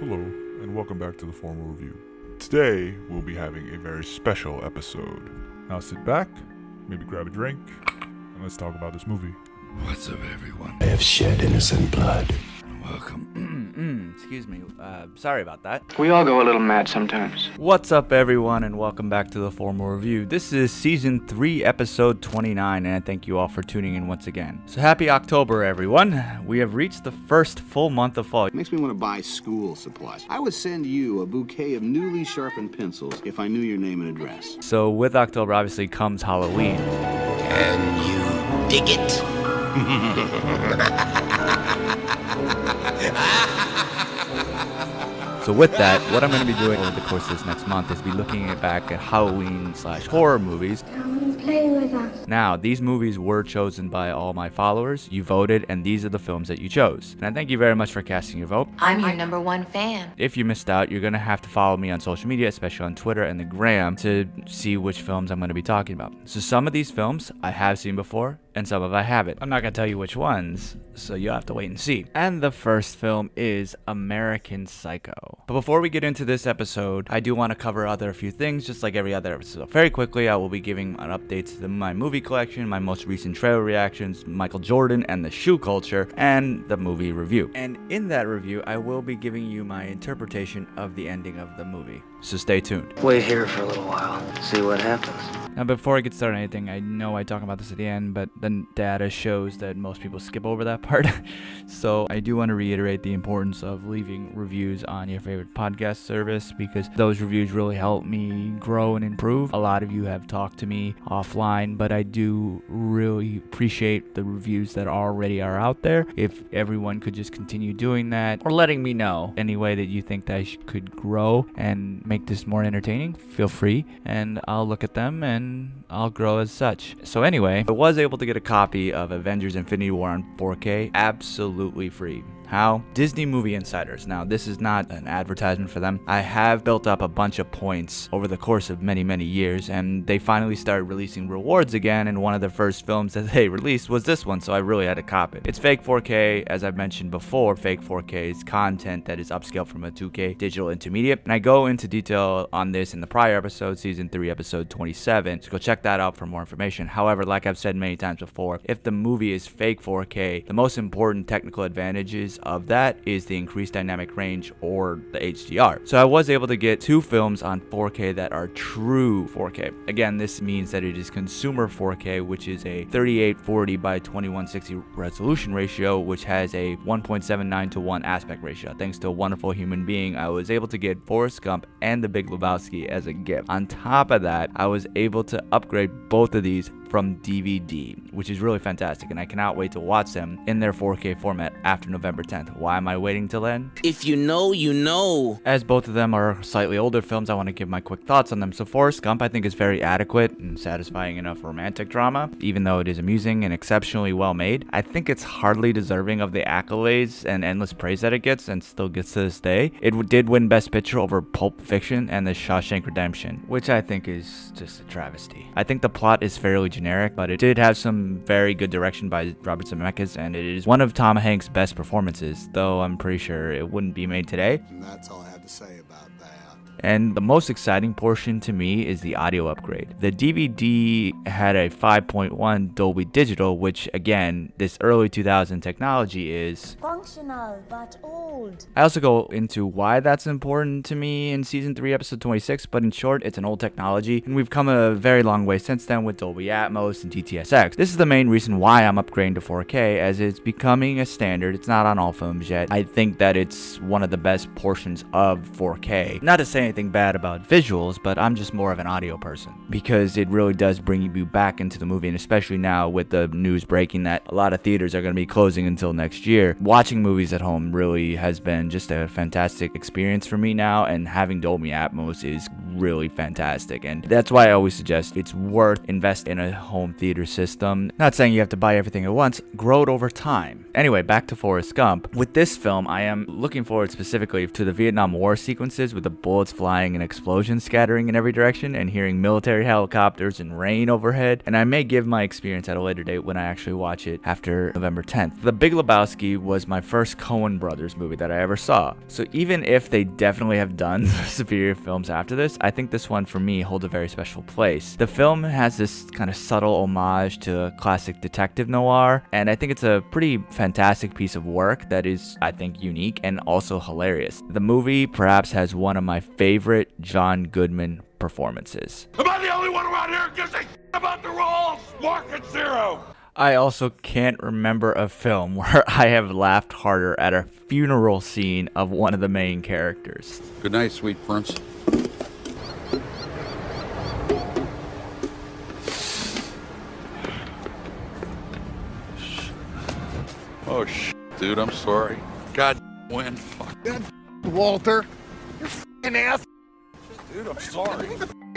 Hello, and welcome back to the Formal Review. Today, we'll be having a very special episode. Now sit back, maybe grab a drink, and let's talk about this movie. What's up, everyone? I have shed innocent blood. Welcome. Excuse me. Uh, sorry about that. We all go a little mad sometimes. What's up, everyone, and welcome back to the Formal Review. This is season 3, episode 29, and I thank you all for tuning in once again. So, happy October, everyone. We have reached the first full month of fall. Makes me want to buy school supplies. I would send you a bouquet of newly sharpened pencils if I knew your name and address. So, with October, obviously, comes Halloween. Can you dig it? So with that, what I'm going to be doing over the course of this next month is be looking back at Halloween slash horror movies. Come and play with us. Now, these movies were chosen by all my followers. You voted, and these are the films that you chose. And I thank you very much for casting your vote. I'm your number one fan. If you missed out, you're going to have to follow me on social media, especially on Twitter and the Gram, to see which films I'm going to be talking about. So some of these films I have seen before, and some of I haven't. I'm not going to tell you which ones, so you'll have to wait and see. And the first film is American Psycho. But before we get into this episode, I do want to cover other few things, just like every other episode. Very quickly, I will be giving an update to the, my movie collection, my most recent trailer reactions, Michael Jordan and the shoe culture, and the movie review. And in that review, I will be giving you my interpretation of the ending of the movie. So stay tuned. Wait here for a little while. See what happens. Now, before I get started on anything, I know I talk about this at the end, but the data shows that most people skip over that part. so I do want to reiterate the importance of leaving reviews on your favorite podcast service because those reviews really help me grow and improve. A lot of you have talked to me offline, but I do really appreciate the reviews that already are out there. If everyone could just continue doing that or letting me know any way that you think that I could grow and make this more entertaining, feel free and I'll look at them and I'll grow as such. So anyway, I was able to get a copy of Avengers Infinity War on 4K absolutely free. How? Disney Movie Insiders. Now, this is not an advertisement for them. I have built up a bunch of points over the course of many, many years, and they finally started releasing rewards again. And one of the first films that they released was this one, so I really had to cop it. It's fake 4K, as I've mentioned before. Fake 4K is content that is upscaled from a 2K digital intermediate. And I go into detail on this in the prior episode, season 3, episode 27. So go check that out for more information. However, like I've said many times before, if the movie is fake 4K, the most important technical advantages of that is the increased dynamic range or the HDR. So I was able to get two films on 4K that are true 4K. Again, this means that it is consumer 4K, which is a 3840 by 2160 resolution ratio, which has a 1.79 to 1 aspect ratio. Thanks to a wonderful human being, I was able to get Forrest Gump and The Big Lebowski as a gift. On top of that, I was able to upgrade both of these from DVD, which is really fantastic, and I cannot wait to watch them in their 4K format after November 10th. Why am I waiting till then? If you know, you know. As both of them are slightly older films, I want to give my quick thoughts on them. So, Forrest Gump, I think, is very adequate and satisfying enough romantic drama, even though it is amusing and exceptionally well made. I think it's hardly deserving of the accolades and endless praise that it gets, and still gets to this day. It did win Best Picture over Pulp Fiction and The Shawshank Redemption, which I think is just a travesty. I think the plot is fairly generic, but it did have some very good direction by Robert Zemeckis, and it is one of Tom Hanks' best performances, though I'm pretty sure it wouldn't be made today. And that's all I have to say. And the most exciting portion to me is the audio upgrade. The DVD had a 5.1 Dolby Digital, which again, this early 2000 technology is. Functional but old. I also go into why that's important to me in season 3, episode 26, but in short, it's an old technology, and we've come a very long way since then with Dolby Atmos and DTSX. This is the main reason why I'm upgrading to 4K, as it's becoming a standard. It's not on all films yet. I think that it's one of the best portions of 4K. Not to say anything bad about visuals, but I'm just more of an audio person because it really does bring you back into the movie, and especially now with the news breaking that a lot of theaters are going to be closing until next year. Watching movies at home really has been just a fantastic experience for me now, and having Dolby Atmos is really fantastic. And that's why I always suggest it's worth invest in a home theater system. Not saying you have to buy everything at once, grow it over time. Anyway, back to Forrest Gump. With this film, I am looking forward specifically to the Vietnam War sequences with the bullets flying and explosions scattering in every direction and hearing military helicopters and rain overhead. And I may give my experience at a later date when I actually watch it after November 10th. The Big Lebowski was my first Coen Brothers movie that I ever saw. So even if they definitely have done superior films after this, I think this one for me holds a very special place. The film has this kind of subtle homage to classic detective noir, and I think it's a pretty fantastic piece of work that is, I think, unique and also hilarious. The movie perhaps has one of my favorite John Goodman performances. Am I the only one around here who gives a about the rules? Market zero. I also can't remember a film where I have laughed harder at a funeral scene of one of the main characters. Good night, sweet prince. Oh, sh- dude, I'm sorry. God, win. Fuck. Walter. You're f***ing ass. Dude, I'm sorry.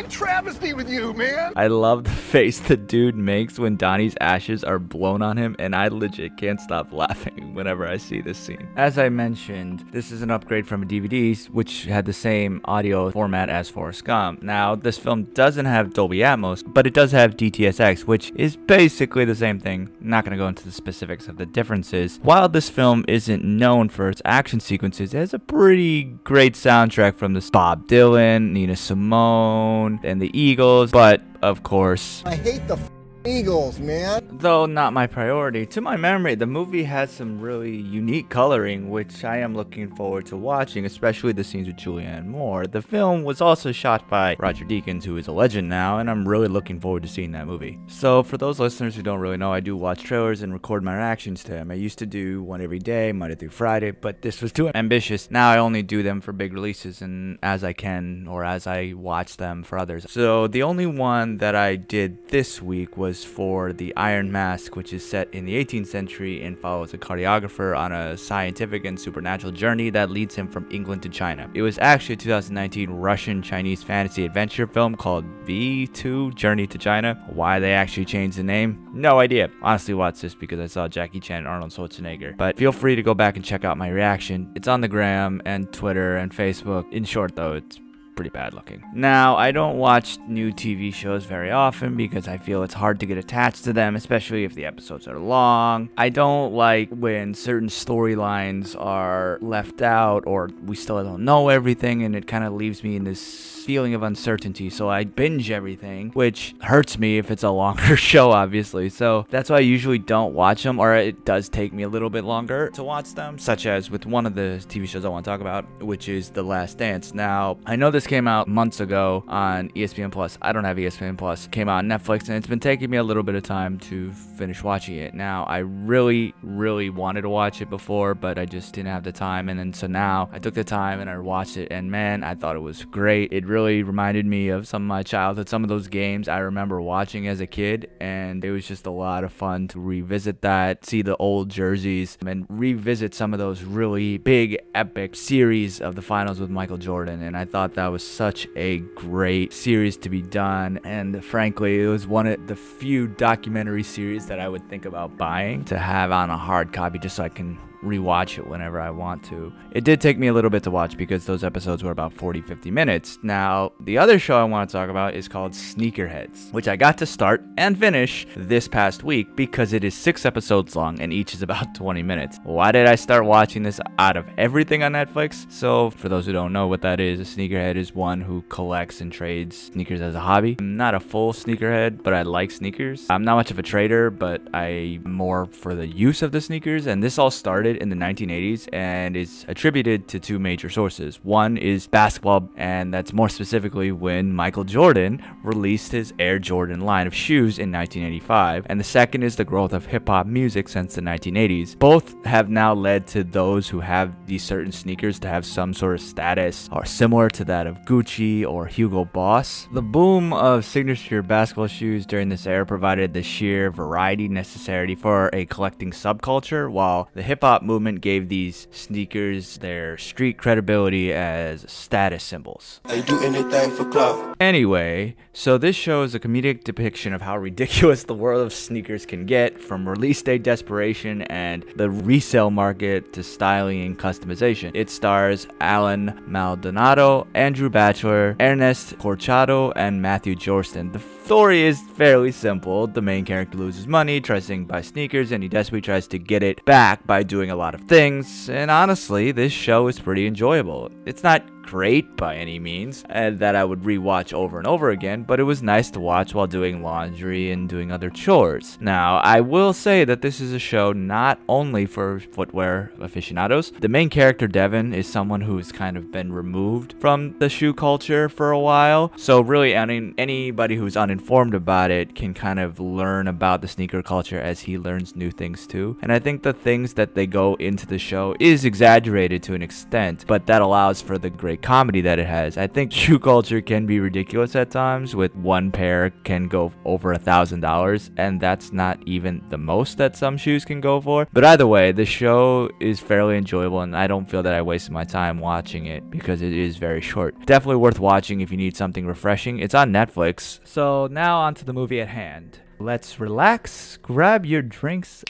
Travesty with you, man. I love the face the dude makes when Donnie's ashes are blown on him, and I legit can't stop laughing whenever I see this scene. As I mentioned, this is an upgrade from a DVD, which had the same audio format as Forrest Gump. Now, this film doesn't have Dolby Atmos, but it does have DTSX, which is basically the same thing. I'm not to go into the specifics of the differences. While this film isn't known for its action sequences, it has a pretty great soundtrack from the Bob Dylan, Nina Simone, and the Eagles, but of course, I hate the Eagles, man. though not my priority. To my memory, the movie has some really unique coloring, which I am looking forward to watching, especially the scenes with Julianne Moore. The film was also shot by Roger Deakins, who is a legend now, and I'm really looking forward to seeing that movie. So, for those listeners who don't really know, I do watch trailers and record my reactions to them. I used to do one every day, Monday through Friday, but this was too ambitious. Now I only do them for big releases and as I can or as I watch them for others. So, the only one that I did this week was for The Iron Mask, which is set in the 18th century and follows a cartographer on a scientific and supernatural journey that leads him from England to China. It was actually a 2019 Russian Chinese fantasy adventure film called V2 Journey to China. Why they actually changed the name? No idea. Honestly, watched this because I saw Jackie Chan and Arnold Schwarzenegger. But feel free to go back and check out my reaction. It's on the gram and Twitter and Facebook. In short, though, it's pretty bad looking. Now, I don't watch new TV shows very often because I feel it's hard to get attached to them, especially if the episodes are long. I don't like when certain storylines are left out or we still don't know everything and it kind of leaves me in this feeling of uncertainty. So I binge everything, which hurts me if it's a longer show, obviously. So that's why I usually don't watch them, or it does take me a little bit longer to watch them, such as with one of the TV shows I want to talk about, which is The Last Dance. Now, I know this came out months ago on ESPN Plus. I don't have ESPN Plus. Came out on Netflix, and it's been taking me a little bit of time to finish watching it. Now, I really, really wanted to watch it before, but I just didn't have the time. And then so now I took the time and I watched it, and man, I thought it was great. It really reminded me of some of my childhood, some of those games I remember watching as a kid, and it was just a lot of fun to revisit that, see the old jerseys, and revisit some of those really big, epic series of the finals with Michael Jordan. And I thought that was such a great series to be done. And frankly, it was one of the few documentary series that I would think about buying to have on a hard copy just so I can rewatch it whenever I want to. It did take me a little bit to watch because those episodes were about 40 50 minutes. Now, the other show I want to talk about is called Sneakerheads, which I got to start and finish this past week because it is 6 episodes long and each is about 20 minutes. Why did I start watching this out of everything on Netflix? So, for those who don't know what that is, a sneakerhead is one who collects and trades sneakers as a hobby. I'm not a full sneakerhead, but I like sneakers. I'm not much of a trader, but I'm more for the use of the sneakers and this all started in the 1980s and is attributed to two major sources. One is basketball, and that's more specifically when Michael Jordan released his Air Jordan line of shoes in 1985, and the second is the growth of hip hop music since the 1980s. Both have now led to those who have these certain sneakers to have some sort of status or similar to that of Gucci or Hugo Boss. The boom of signature basketball shoes during this era provided the sheer variety necessary for a collecting subculture, while the hip hop up movement gave these sneakers their street credibility as status symbols. They do anything for clout. Anyway, so this shows a comedic depiction of how ridiculous the world of sneakers can get from release date desperation and the resale market to styling and customization. It stars Allen Maldonado, Andrew Bachelor, Ernest Corchado, and Matthew Jorston. The story is fairly simple. The main character loses money, tries to buy sneakers, and he desperately tries to get it back by doing a lot of things. And honestly, this show is pretty enjoyable. It's not great by any means, and that I would rewatch over and over again, but it was nice to watch while doing laundry and doing other chores. Now, I will say that this is a show not only for footwear aficionados. The main character, Devin, is someone who's kind of been removed from the shoe culture for a while, so really, I mean, anybody who's uninformed about it can kind of learn about the sneaker culture as he learns new things too. And I think the things that they go into the show is exaggerated to an extent, but that allows for the great comedy that it has. I think shoe culture can be ridiculous at times. With one pair can go over a thousand dollars, and that's not even the most that some shoes can go for. But either way, the show is fairly enjoyable, and I don't feel that I wasted my time watching it because it is very short. Definitely worth watching if you need something refreshing. It's on Netflix. So now on to the movie at hand. Let's relax, grab your drinks,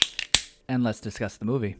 and let's discuss the movie.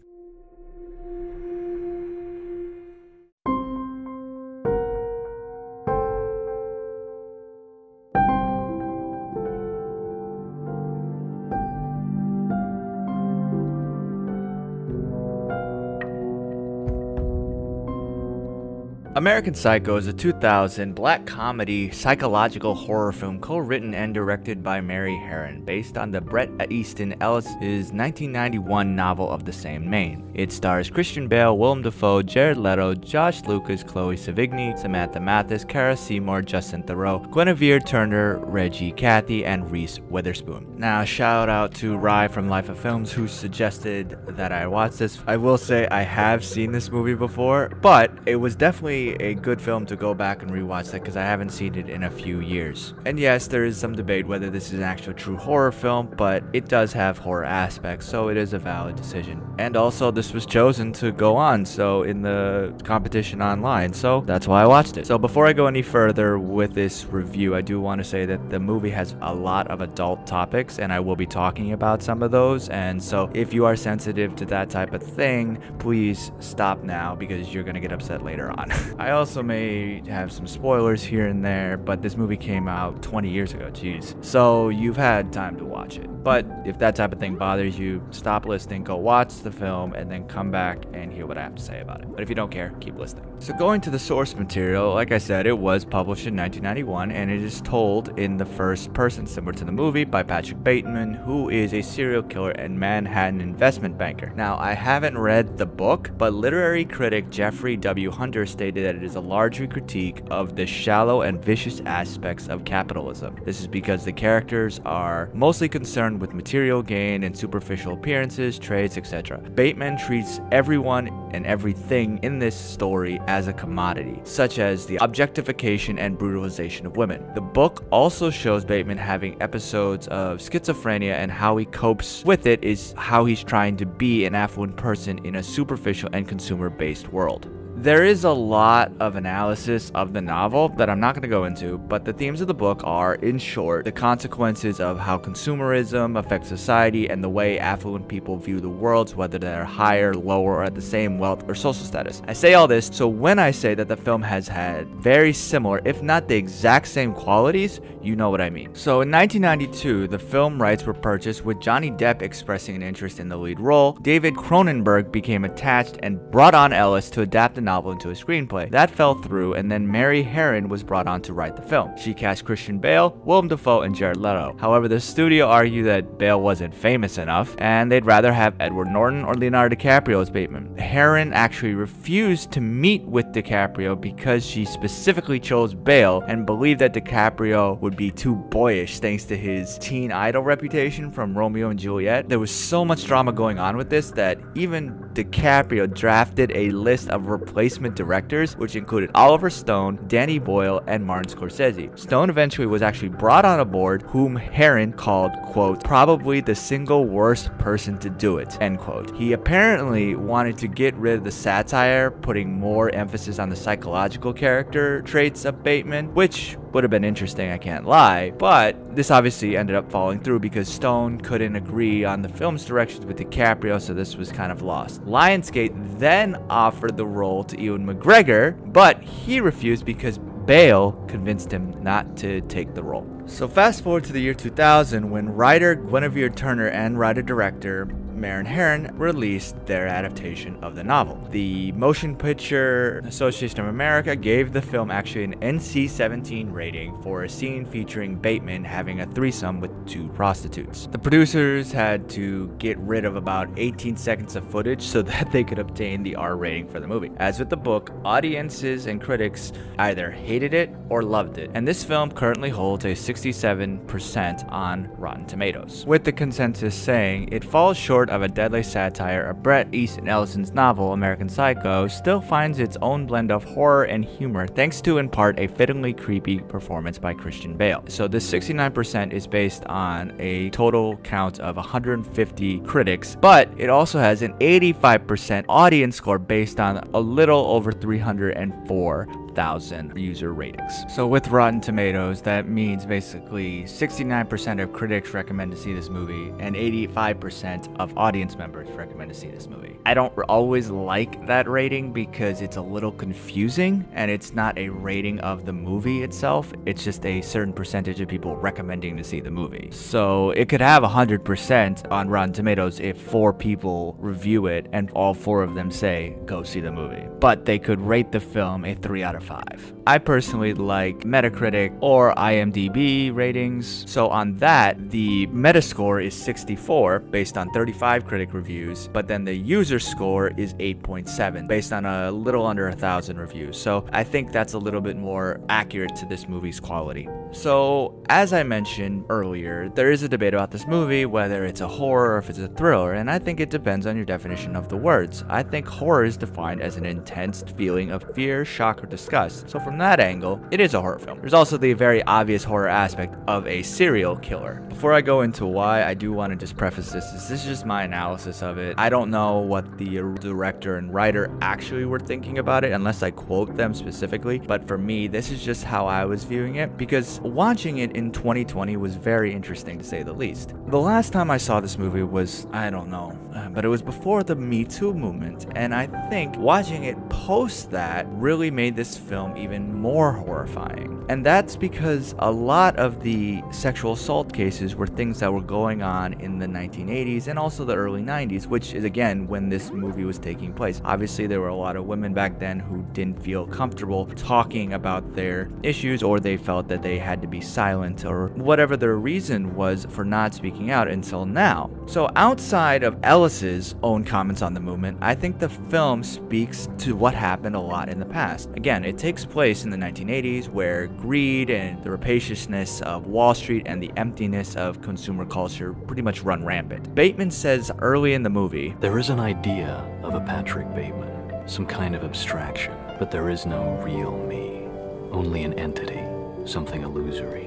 American Psycho is a 2000 black comedy psychological horror film co-written and directed by Mary Harron, based on the Bret Easton Ellis's 1991 novel of the same name. It stars Christian Bale, Willem Dafoe, Jared Leto, Josh Lucas, Chloe Sevigny, Samantha Mathis, Cara Seymour, Justin Theroux, Guinevere Turner, Reggie Cathy, and Reese Witherspoon. Now, shout out to Rye from Life of Films who suggested that I watch this. I will say I have seen this movie before, but it was definitely a good film to go back and rewatch that because I haven't seen it in a few years. And yes, there is some debate whether this is an actual true horror film, but it does have horror aspects, so it is a valid decision. And also, this was chosen to go on, so in the competition online, so that's why I watched it. So before I go any further with this review, I do want to say that the movie has a lot of adult topics, and I will be talking about some of those. And so if you are sensitive to that type of thing, please stop now because you're gonna get upset later on. I also may have some spoilers here and there, but this movie came out 20 years ago, jeez. So you've had time to watch it. But if that type of thing bothers you, stop listening, go watch the film, and then come back and hear what I have to say about it. But if you don't care, keep listening. So going to the source material, like I said, it was published in 1991, and it is told in the first person, similar to the movie, by Patrick Bateman, who is a serial killer and Manhattan investment banker. Now, I haven't read the book, but literary critic Jeffrey W. Hunter stated that it is a larger critique of the shallow and vicious aspects of capitalism. This is because the characters are mostly concerned with material gain and superficial appearances, traits, etc. Bateman treats everyone and everything in this story as a commodity, such as the objectification and brutalization of women. The book also shows Bateman having episodes of schizophrenia and how he copes with it is how he's trying to be an affluent person in a superficial and consumer based world. There is a lot of analysis of the novel that I'm not going to go into, but the themes of the book are, in short, the consequences of how consumerism affects society and the way affluent people view the world, whether they're higher, lower, or at the same wealth or social status. I say all this so when I say that the film has had very similar, if not the exact same qualities, you know what I mean. So in 1992, the film rights were purchased with Johnny Depp expressing an interest in the lead role. David Cronenberg became attached and brought on Ellis to adapt the novel into a screenplay. That fell through, and then Mary Harron was brought on to write the film. She cast Christian Bale, Willem Dafoe, and Jared Leto. However, the studio argued that Bale wasn't famous enough, and they'd rather have Edward Norton or Leonardo DiCaprio as Bateman. Harron actually refused to meet with DiCaprio because she specifically chose Bale and believed that DiCaprio would be too boyish thanks to his teen idol reputation from Romeo and Juliet. There was so much drama going on with this that even DiCaprio drafted a list of replacement directors, which included Oliver Stone, Danny Boyle, and Martin Scorsese. Stone eventually was actually brought on a board, whom Harron called, quote, probably the single worst person to do it, end quote. He apparently wanted to get rid of the satire, putting more emphasis on the psychological character traits of Bateman, which would have been interesting, I can't lie, but this obviously ended up falling through because Stone couldn't agree on the film's directions with DiCaprio, so this was kind of lost. Lionsgate then offered the role to Ewan McGregor, but he refused because Bale convinced him not to take the role. So fast forward to the year 2000 when writer Guinevere Turner and writer-director Mary Harron released their adaptation of the novel. The Motion Picture Association of America gave the film actually an NC-17 rating for a scene featuring Bateman having a threesome with two prostitutes. The producers had to get rid of about 18 seconds of footage so that they could obtain the R rating for the movie. As with the book, audiences and critics either hated it or loved it, and this film currently holds a 67% on Rotten Tomatoes, with the consensus saying it falls short of a deadly satire of Bret Easton Ellison's novel American Psycho, still finds its own blend of horror and humor thanks to in part a fittingly creepy performance by Christian Bale. So this 69% is based on a total count of 150 critics, but it also has an 85% audience score based on a little over 304 thousand user ratings. So with Rotten Tomatoes, that means basically 69% of critics recommend to see this movie and 85% of audience members recommend to see this movie. I don't always like that rating because it's a little confusing and it's not a rating of the movie itself. It's just a certain percentage of people recommending to see the movie. So it could have 100% on Rotten Tomatoes if four people review it and all four of them say, go see the movie. But they could rate the film a 3 out of 5. I personally like Metacritic or IMDb ratings. So on that, the Metascore is 64 based on 35 critic reviews, but then the user score is 8.7 based on a little under a thousand reviews. So I think that's a little bit more accurate to this movie's quality. So, as I mentioned earlier, there is a debate about this movie, whether it's a horror or if it's a thriller, and I think it depends on your definition of the words. I think horror is defined as an intense feeling of fear, shock, or disgust. So, from that angle, it is a horror film. There's also the very obvious horror aspect of a serial killer. Before I go into why, I do want to just preface this. This is just my analysis of it. I don't know what the director and writer actually were thinking about it, unless I quote them specifically, but for me, this is just how I was viewing it because watching it in 2020 was very interesting to say the least. The last time I saw this movie was, I don't know, but it was before the Me Too movement, and I think watching it post that really made this film even more horrifying. And that's because a lot of the sexual assault cases were things that were going on in the 1980s and also the early 90s, which is again when this movie was taking place. Obviously, there were a lot of women back then who didn't feel comfortable talking about their issues or they felt that they had to be silent or whatever their reason was for not speaking out until now. So, outside of Ellis's own comments on the movement, I think the film speaks to what happened a lot in the past. Again, it takes place in the 1980s where greed and the rapaciousness of Wall Street and the emptiness of consumer culture pretty much run rampant. Bateman says early in the movie There is an idea of a Patrick Bateman, some kind of abstraction, but there is no real me, only an entity, something illusory.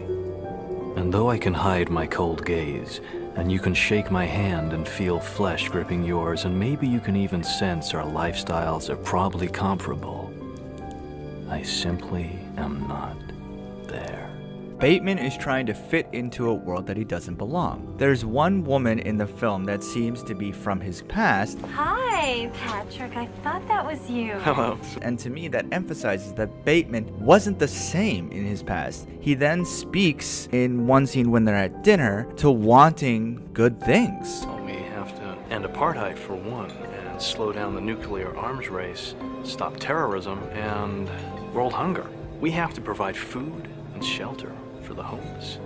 And though I can hide my cold gaze, and you can shake my hand and feel flesh gripping yours, and maybe you can even sense our lifestyles are probably comparable, I simply am not there. Bateman is trying to fit into a world that he doesn't belong. There's one woman in the film that seems to be from his past, Hi, Patrick. I thought that was you. Hello. and to me that emphasizes that Bateman wasn't the same in his past. He then speaks in one scene when they're at dinner to wanting good things. We have to end apartheid for one, and slow down the nuclear arms race, stop terrorism, and world hunger. We have to provide food and shelter for the homeless,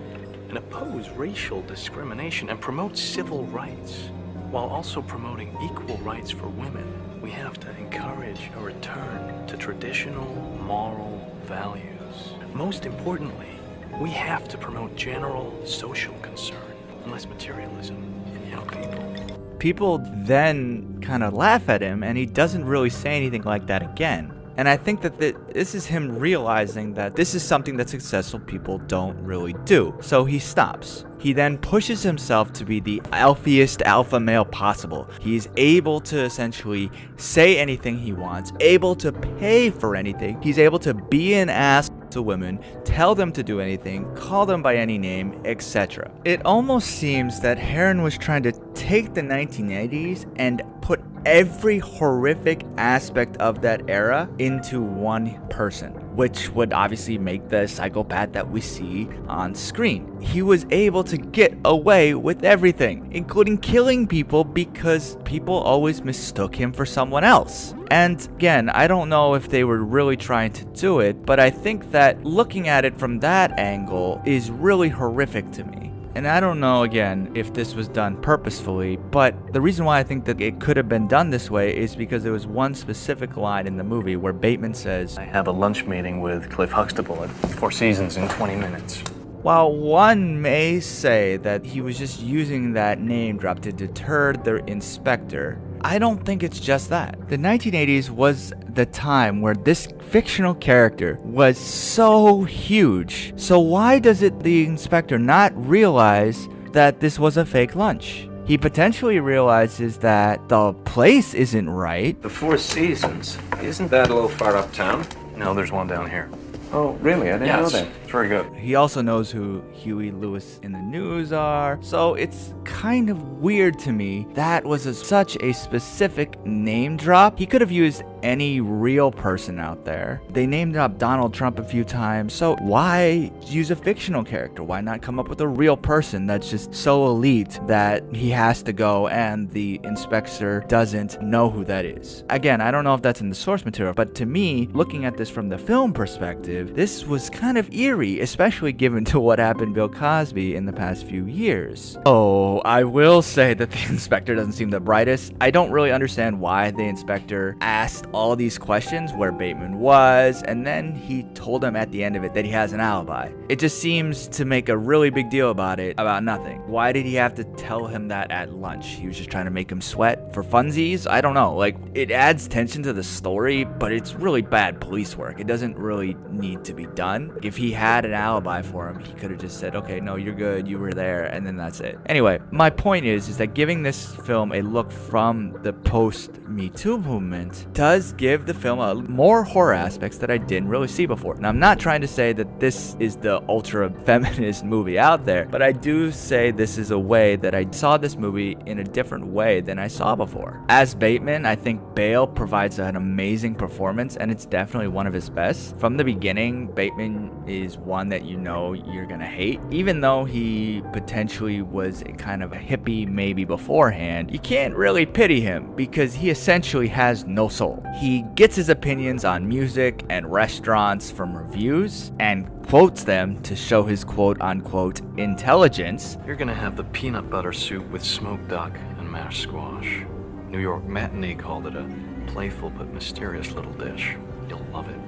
and oppose racial discrimination and promote civil rights, while also promoting equal rights for women. We have to encourage a return to traditional moral values. Most importantly, we have to promote general social concern and less materialism in young people. People then kind of laugh at him, and he doesn't really say anything like that again. And I think that th- this is him realizing that this is something that successful people don't really do. So he stops. He then pushes himself to be the alphiest alpha male possible. He is able to essentially say anything he wants, able to pay for anything. He's able to be an ass to women, tell them to do anything, call them by any name, etc. It almost seems that Harron was trying to take the 1980s and put every horrific aspect of that era into one person, which would obviously make the psychopath that we see on screen. He was able to get away with everything, including killing people because people always mistook him for someone else. And again, I don't know if they were really trying to do it, but I think that looking at it from that angle is really horrific to me. And I don't know again if this was done purposefully, but the reason why I think that it could have been done this way is because there was one specific line in the movie where Bateman says, I have a lunch meeting with Cliff Huxtable at Four Seasons in 20 minutes. While one may say that he was just using that name drop to deter the inspector, I don't think it's just that. The 1980s was the time where this fictional character was so huge. So why does it the inspector not realize that this was a fake lunch? He potentially realizes that the place isn't right. The Four Seasons. Isn't that a little far uptown? No, there's one down here. Oh, really? I didn't know that. It's very good. He also knows who Huey Lewis and the News are. So it's kind of weird to me that was a, such a specific name drop. He could have used any real person out there. They named up Donald Trump a few times. So why use a fictional character? Why not come up with a real person that's just so elite that he has to go and the inspector doesn't know who that is? Again, I don't know if that's in the source material, but to me, looking at this from the film perspective, this was kind of eerie, especially given to what happened Bill Cosby in the past few years. Oh, I will say that the inspector doesn't seem the brightest. I don't really understand why the inspector asked all these questions where Bateman was, and then he told him at the end of it that he has an alibi. It just seems to make a really big deal about it, about nothing. Why did he have to tell him that at lunch? He was just trying to make him sweat for funsies? I don't know. Like, it adds tension to the story, but it's really bad police work. It doesn't really need to be done. If he had an alibi for him, he could have just said, okay, no, you're good, you were there, and then that's it. Anyway, my point is, is that giving this film a look from the post Me Too movement does give the film a more horror aspects that I didn't really see before. Now, I'm not trying to say that this is the ultra feminist movie out there, but I do say this is a way that I saw this movie in a different way than I saw before. As Bateman, I think Bale provides an amazing performance, and it's definitely one of his best. From the beginning, Bateman is one that you know you're gonna hate, even though he potentially was a kind of a hippie maybe beforehand. You can't really pity him because he essentially has no soul. He gets his opinions on music and restaurants from reviews and quotes them to show his quote unquote intelligence. You're gonna have the peanut butter soup with smoked duck and mashed squash. New York Matinee called it a playful but mysterious little dish. You'll love it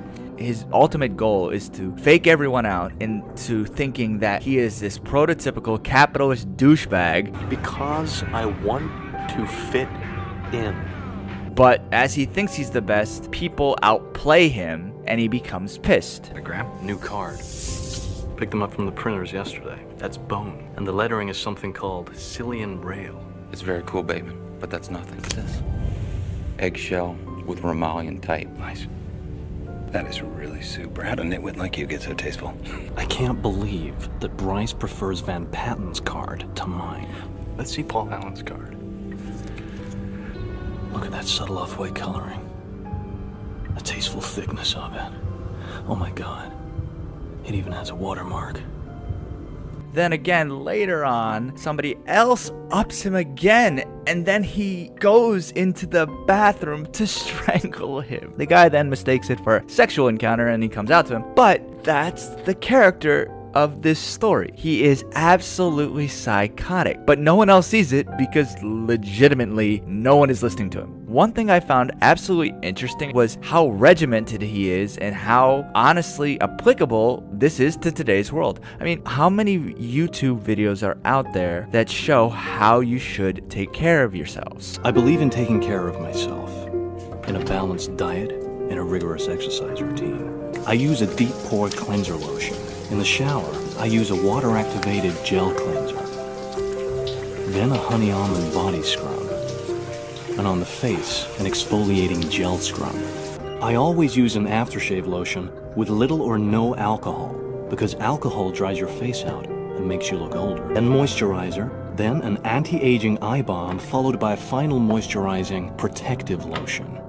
his ultimate goal is to fake everyone out into thinking that he is this prototypical capitalist douchebag. Because I want to fit in. But as he thinks he's the best, people outplay him and he becomes pissed. I grabbed new card. Picked them up from the printers yesterday. That's bone. And the lettering is something called Silian Rail. It's very cool, Bateman, but that's nothing. What's this? Eggshell with Romalian type. Nice. That is really super. How did a nitwit like you get so tasteful? I can't believe that Bryce prefers Van Patten's card to mine. Let's see Paul Allen's card. Look at that subtle off-white coloring. The tasteful thickness of it. Oh my god. It even has a watermark. Then again, later on, somebody else ups him again, and then he goes into the bathroom to strangle him. The guy then mistakes it for a sexual encounter and he comes out to him. But that's the character of this story. He is absolutely psychotic, but no one else sees it because legitimately no one is listening to him. One thing I found absolutely interesting was how regimented he is and how honestly applicable this is to today's world. I mean, how many YouTube videos are out there that show how you should take care of yourselves? I believe in taking care of myself in a balanced diet and a rigorous exercise routine. I use a deep pore cleanser lotion. In the shower, I use a water activated gel cleanser. Then a honey almond body scrub. And on the face, an exfoliating gel scrub. I always use an aftershave lotion with little or no alcohol because alcohol dries your face out and makes you look older. Then moisturizer, then an anti-aging eye balm followed by a final moisturizing protective lotion.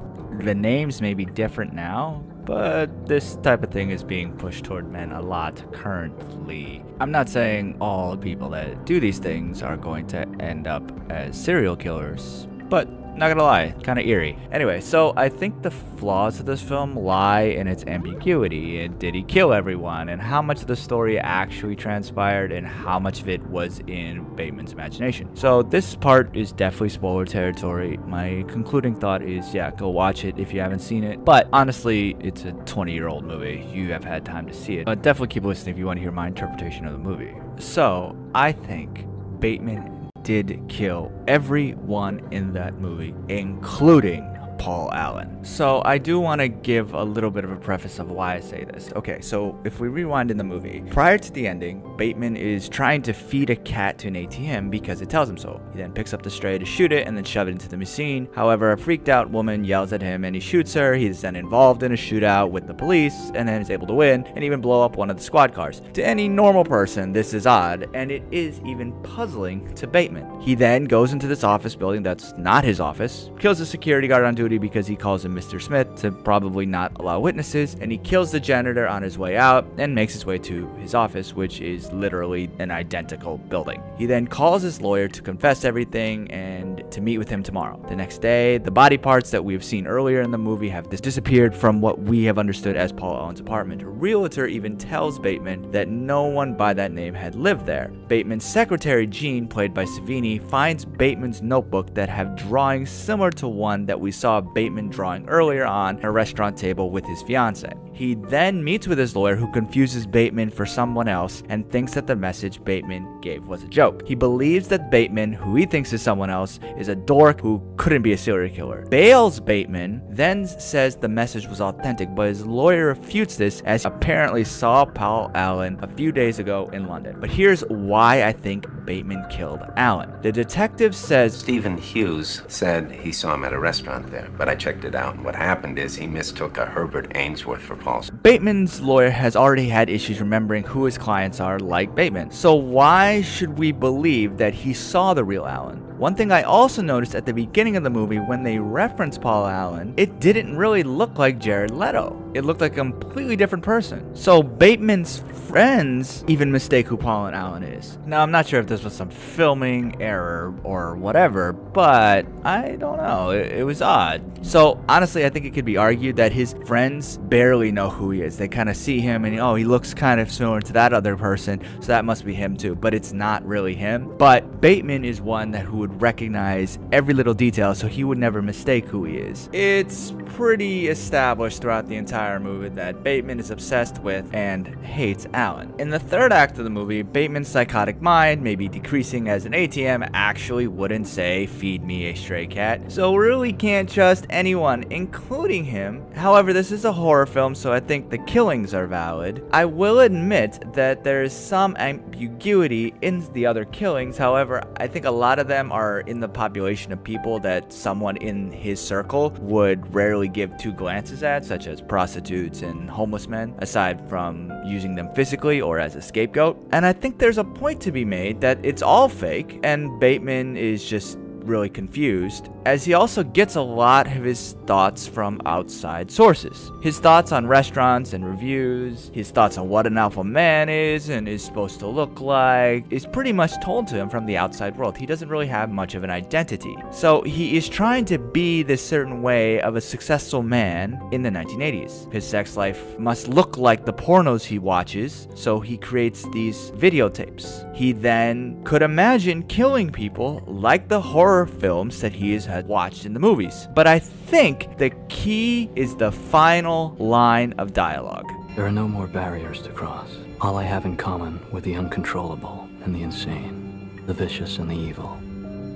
The names may be different now, but this type of thing is being pushed toward men a lot currently. I'm not saying all people that do these things are going to end up as serial killers, but not gonna lie, kind of eerie. Anyway, so I think the flaws of this film lie in its ambiguity. And did he kill everyone? And how much of the story actually transpired? And how much of it was in Bateman's imagination? So this part is definitely spoiler territory. My concluding thought is, yeah, go watch it if you haven't seen it. But honestly, it's a 20-year-old movie. You have had time to see it. But definitely keep listening if you want to hear my interpretation of the movie. So I think Bateman did kill everyone in that movie, including Paul Allen. So I do want to give a little bit of a preface of why I say this. Okay, so if we rewind in the movie, prior to the ending, Bateman is trying to feed a cat to an ATM because it tells him so. He then picks up the stray to shoot it and then shove it into the machine. However, a freaked out woman yells at him and he shoots her. He is then involved in a shootout with the police and then is able to win and even blow up one of the squad cars. To any normal person, this is odd and it is even puzzling to Bateman. He then goes into this office building that's not his office, kills the security guard on duty because he calls him Mr. Smith to probably not allow witnesses, and he kills the janitor on his way out and makes his way to his office, which is literally an identical building. He then calls his lawyer to confess everything and to meet with him tomorrow. The next day, the body parts that we've seen earlier in the movie have disappeared from what we have understood as Paul Allen's apartment. A realtor even tells Bateman that no one by that name had lived there. Bateman's secretary, Jean, played by Sevigny, finds Bateman's notebook that have drawings similar to one that we saw Bateman drawing earlier on a restaurant table with his fiance. He then meets with his lawyer who confuses Bateman for someone else and thinks that the message Bateman gave was a joke. He believes that Bateman, who he thinks is someone else, is a dork who couldn't be a serial killer. Bale's Bateman, then says the message was authentic, but his lawyer refutes this as apparently saw Paul Allen a few days ago in London. But here's why I think Bateman killed Allen. The detective says Stephen Hughes said he saw him at a restaurant there, but I checked it out, and what happened is he mistook a Herbert Ainsworth for Paul. Bateman's lawyer has already had issues remembering who his clients are, like Bateman. So why should we believe that he saw the real Allen? One thing I also noticed at the beginning of the movie when they referenced Paul Allen, it didn't really look like Jared Leto. It looked like a completely different person. So Bateman's friends even mistake who Paul and Allen is. Now, I'm not sure if this was some filming error or whatever, but I don't know. It, it was odd. So honestly, I think it could be argued that his friends barely know who he is. They kind of see him and, oh, he looks kind of similar to that other person, so that must be him too. But it's not really him. But Bateman is one that who would recognize every little detail, so he would never mistake who he is. It's pretty established throughout the entire movie that Bateman is obsessed with and hates Allen. In the third act of the movie, Bateman's psychotic mind, maybe decreasing as an ATM, actually wouldn't say, feed me a stray cat, so really can't trust anyone, including him. However, this is a horror film, so I think the killings are valid. I will admit that there is some ambiguity in the other killings, however, I think a lot of them are in the population of people that someone in his circle would rarely give two glances at, such as prostitutes and homeless men, aside from using them physically or as a scapegoat. And I think there's a point to be made that it's all fake, and Bateman is just really confused, as he also gets a lot of his thoughts from outside sources. His thoughts on restaurants and reviews, his thoughts on what an alpha man is and is supposed to look like, is pretty much told to him from the outside world. He doesn't really have much of an identity. So he is trying to be this certain way of a successful man in the 1980s. His sex life must look like the pornos he watches, so he creates these videotapes. He then could imagine killing people like the horror horror films that he has watched in the movies. But I think the key is the final line of dialogue. There are no more barriers to cross. All I have in common with the uncontrollable and the insane, the vicious and the evil,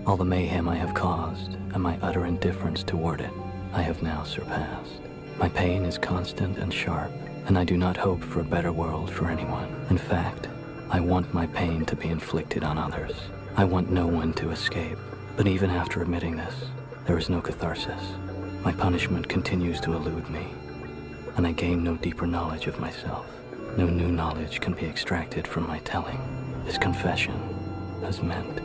all the mayhem I have caused and my utter indifference toward it, I have now surpassed. My pain is constant and sharp, and I do not hope for a better world for anyone. In fact, I want my pain to be inflicted on others. I want no one to escape. But even after admitting this, there is no catharsis. My punishment continues to elude me, and I gain no deeper knowledge of myself. No new knowledge can be extracted from my telling. This confession has meant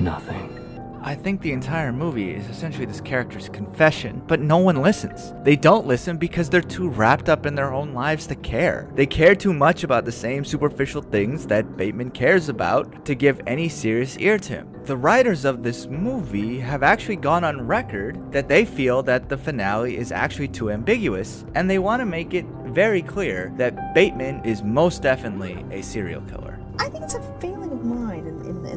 nothing. I think the entire movie is essentially this character's confession, but no one listens. They don't listen because they're too wrapped up in their own lives to care. They care too much about the same superficial things that Bateman cares about to give any serious ear to him. The writers of this movie have actually gone on record that they feel that the finale is actually too ambiguous, and they want to make it very clear that Bateman is most definitely a serial killer. I think it's a failing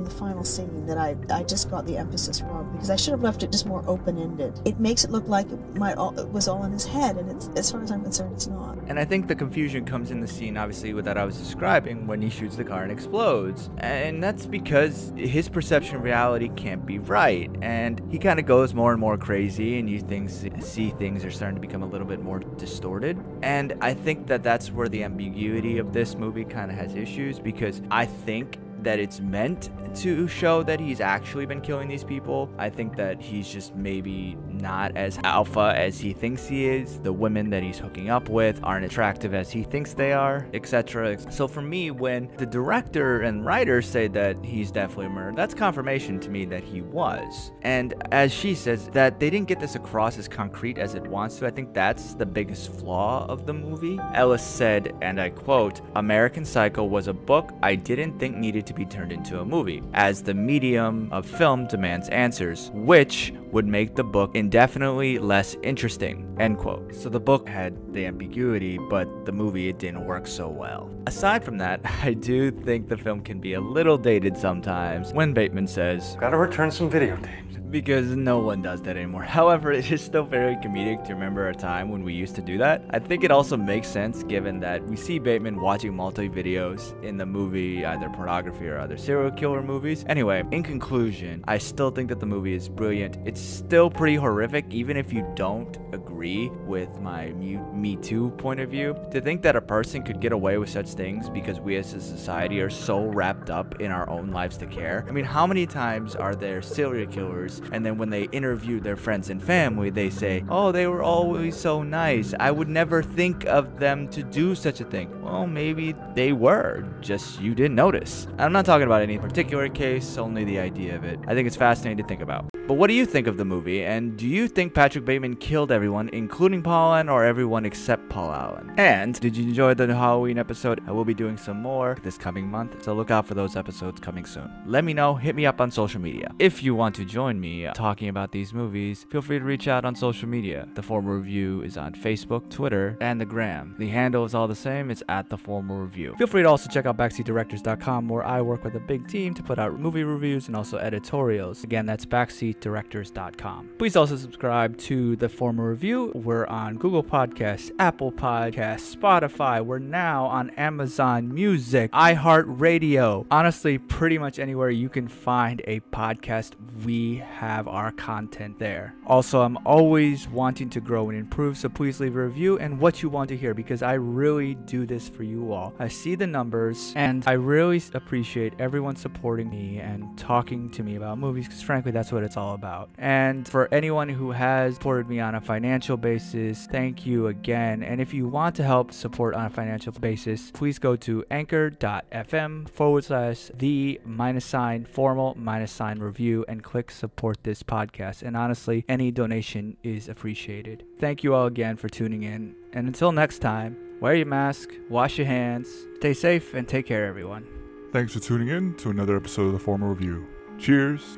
the final scene that I, I just got the emphasis wrong because I should have left it just more open ended. It makes it look like it, might all, it was all in his head, and as far as I'm concerned, it's not. And I think the confusion comes in the scene, obviously, with that I was describing when he shoots the car and explodes. And that's because his perception of reality can't be right. And he kind of goes more and more crazy, and you things, see things are starting to become a little bit more distorted. And I think that that's where the ambiguity of this movie kind of has issues because I think that it's meant to show that he's actually been killing these people. I think that he's just maybe not as alpha as he thinks he is. The women that he's hooking up with aren't attractive as he thinks they are, etc. So for me, when the director and writer say that he's definitely a murderer, that's confirmation to me that he was. And as she says, that they didn't get this across as concrete as it wants to. I think that's the biggest flaw of the movie. Ellis said, and I quote, American Psycho was a book I didn't think needed to be turned into a movie, as the medium of film demands answers, which would make the book indefinitely less interesting. End quote. So the book had the ambiguity, but the movie it didn't work so well. Aside from that, I do think the film can be a little dated sometimes when Bateman says, Gotta return some videotapes because no one does that anymore. However, it is still very comedic to remember a time when we used to do that. I think it also makes sense given that we see Bateman watching multi videos in the movie, either pornography or other serial killer movies. Anyway, in conclusion, I still think that the movie is brilliant. It's still pretty horrific, even if you don't agree with my Me Too point of view. To think that a person could get away with such things because we as a society are so wrapped up in our own lives to care. I mean, how many times are there serial killers and then when they interview their friends and family, they say, Oh, they were always so nice. I would never think of them to do such a thing. Well, maybe they were, just you didn't notice. I'm not talking about any particular case, only the idea of it. I think it's fascinating to think about. But what do you think of the movie? And do you think Patrick Bateman killed everyone, including Paul Allen, or everyone except Paul Allen? And did you enjoy the Halloween episode? I will be doing some more this coming month, so look out for those episodes coming soon. Let me know, hit me up on social media. If you want to join me uh, talking about these movies, feel free to reach out on social media. The Formal Review is on Facebook, Twitter, and the Gram. The handle is all the same, it's at The Formal Review. Feel free to also check out backseatdirectors.com where I work with a big team to put out movie reviews and also editorials. Again, that's backseat directors.com. Please also subscribe to the Formal Review. We're on Google Podcasts, Apple Podcasts, Spotify. We're now on Amazon Music, iHeartRadio. Honestly, pretty much anywhere you can find a podcast, we have our content there. Also, I'm always wanting to grow and improve, so please leave a review and what you want to hear because I really do this for you all. I see the numbers and I really appreciate everyone supporting me and talking to me about movies because frankly, that's what it's all about. And for anyone who has supported me on a financial basis, thank you again. And if you want to help support on a financial basis, please go to anchor.fm forward slash the minus sign formal minus sign review and click support this podcast. And honestly, any donation is appreciated. Thank you all again for tuning in. And until next time, wear your mask, wash your hands, stay safe, and take care, everyone. Thanks for tuning in to another episode of the Formal Review. Cheers,